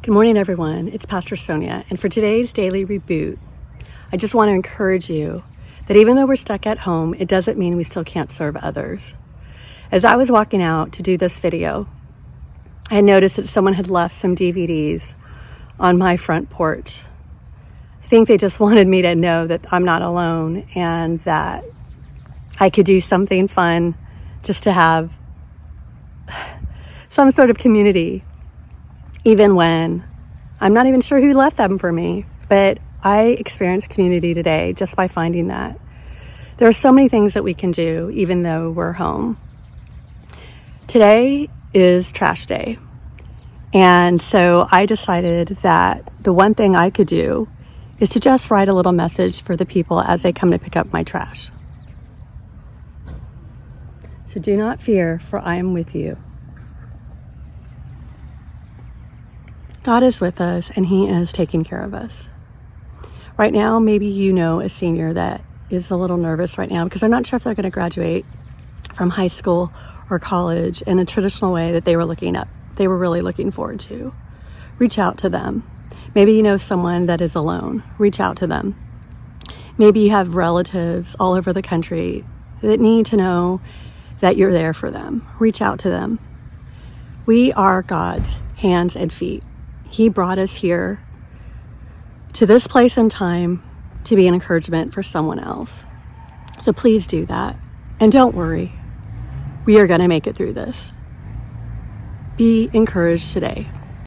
Good morning, everyone. It's Pastor Sonia, and for today's daily reboot, I just want to encourage you that even though we're stuck at home, it doesn't mean we still can't serve others. As I was walking out to do this video, I noticed that someone had left some DVDs on my front porch. I think they just wanted me to know that I'm not alone and that I could do something fun just to have some sort of community even when I'm not even sure who left them for me. But I experienced community today just by finding that. There are so many things that we can do even though we're home. Today is trash day. And so I decided that the one thing I could do is to just write a little message for the people as they come to pick up my trash. So do not fear, for I am with you. God is with us and He is taking care of us. Right now, maybe you know a senior that is a little nervous right now because they're not sure if they're going to graduate from high school or college in a traditional way that they were looking up, they were really looking forward to. Reach out to them. Maybe you know someone that is alone. Reach out to them. Maybe you have relatives all over the country that need to know that you're there for them. Reach out to them. We are God's hands and feet. He brought us here to this place and time to be an encouragement for someone else. So please do that. And don't worry, we are going to make it through this. Be encouraged today.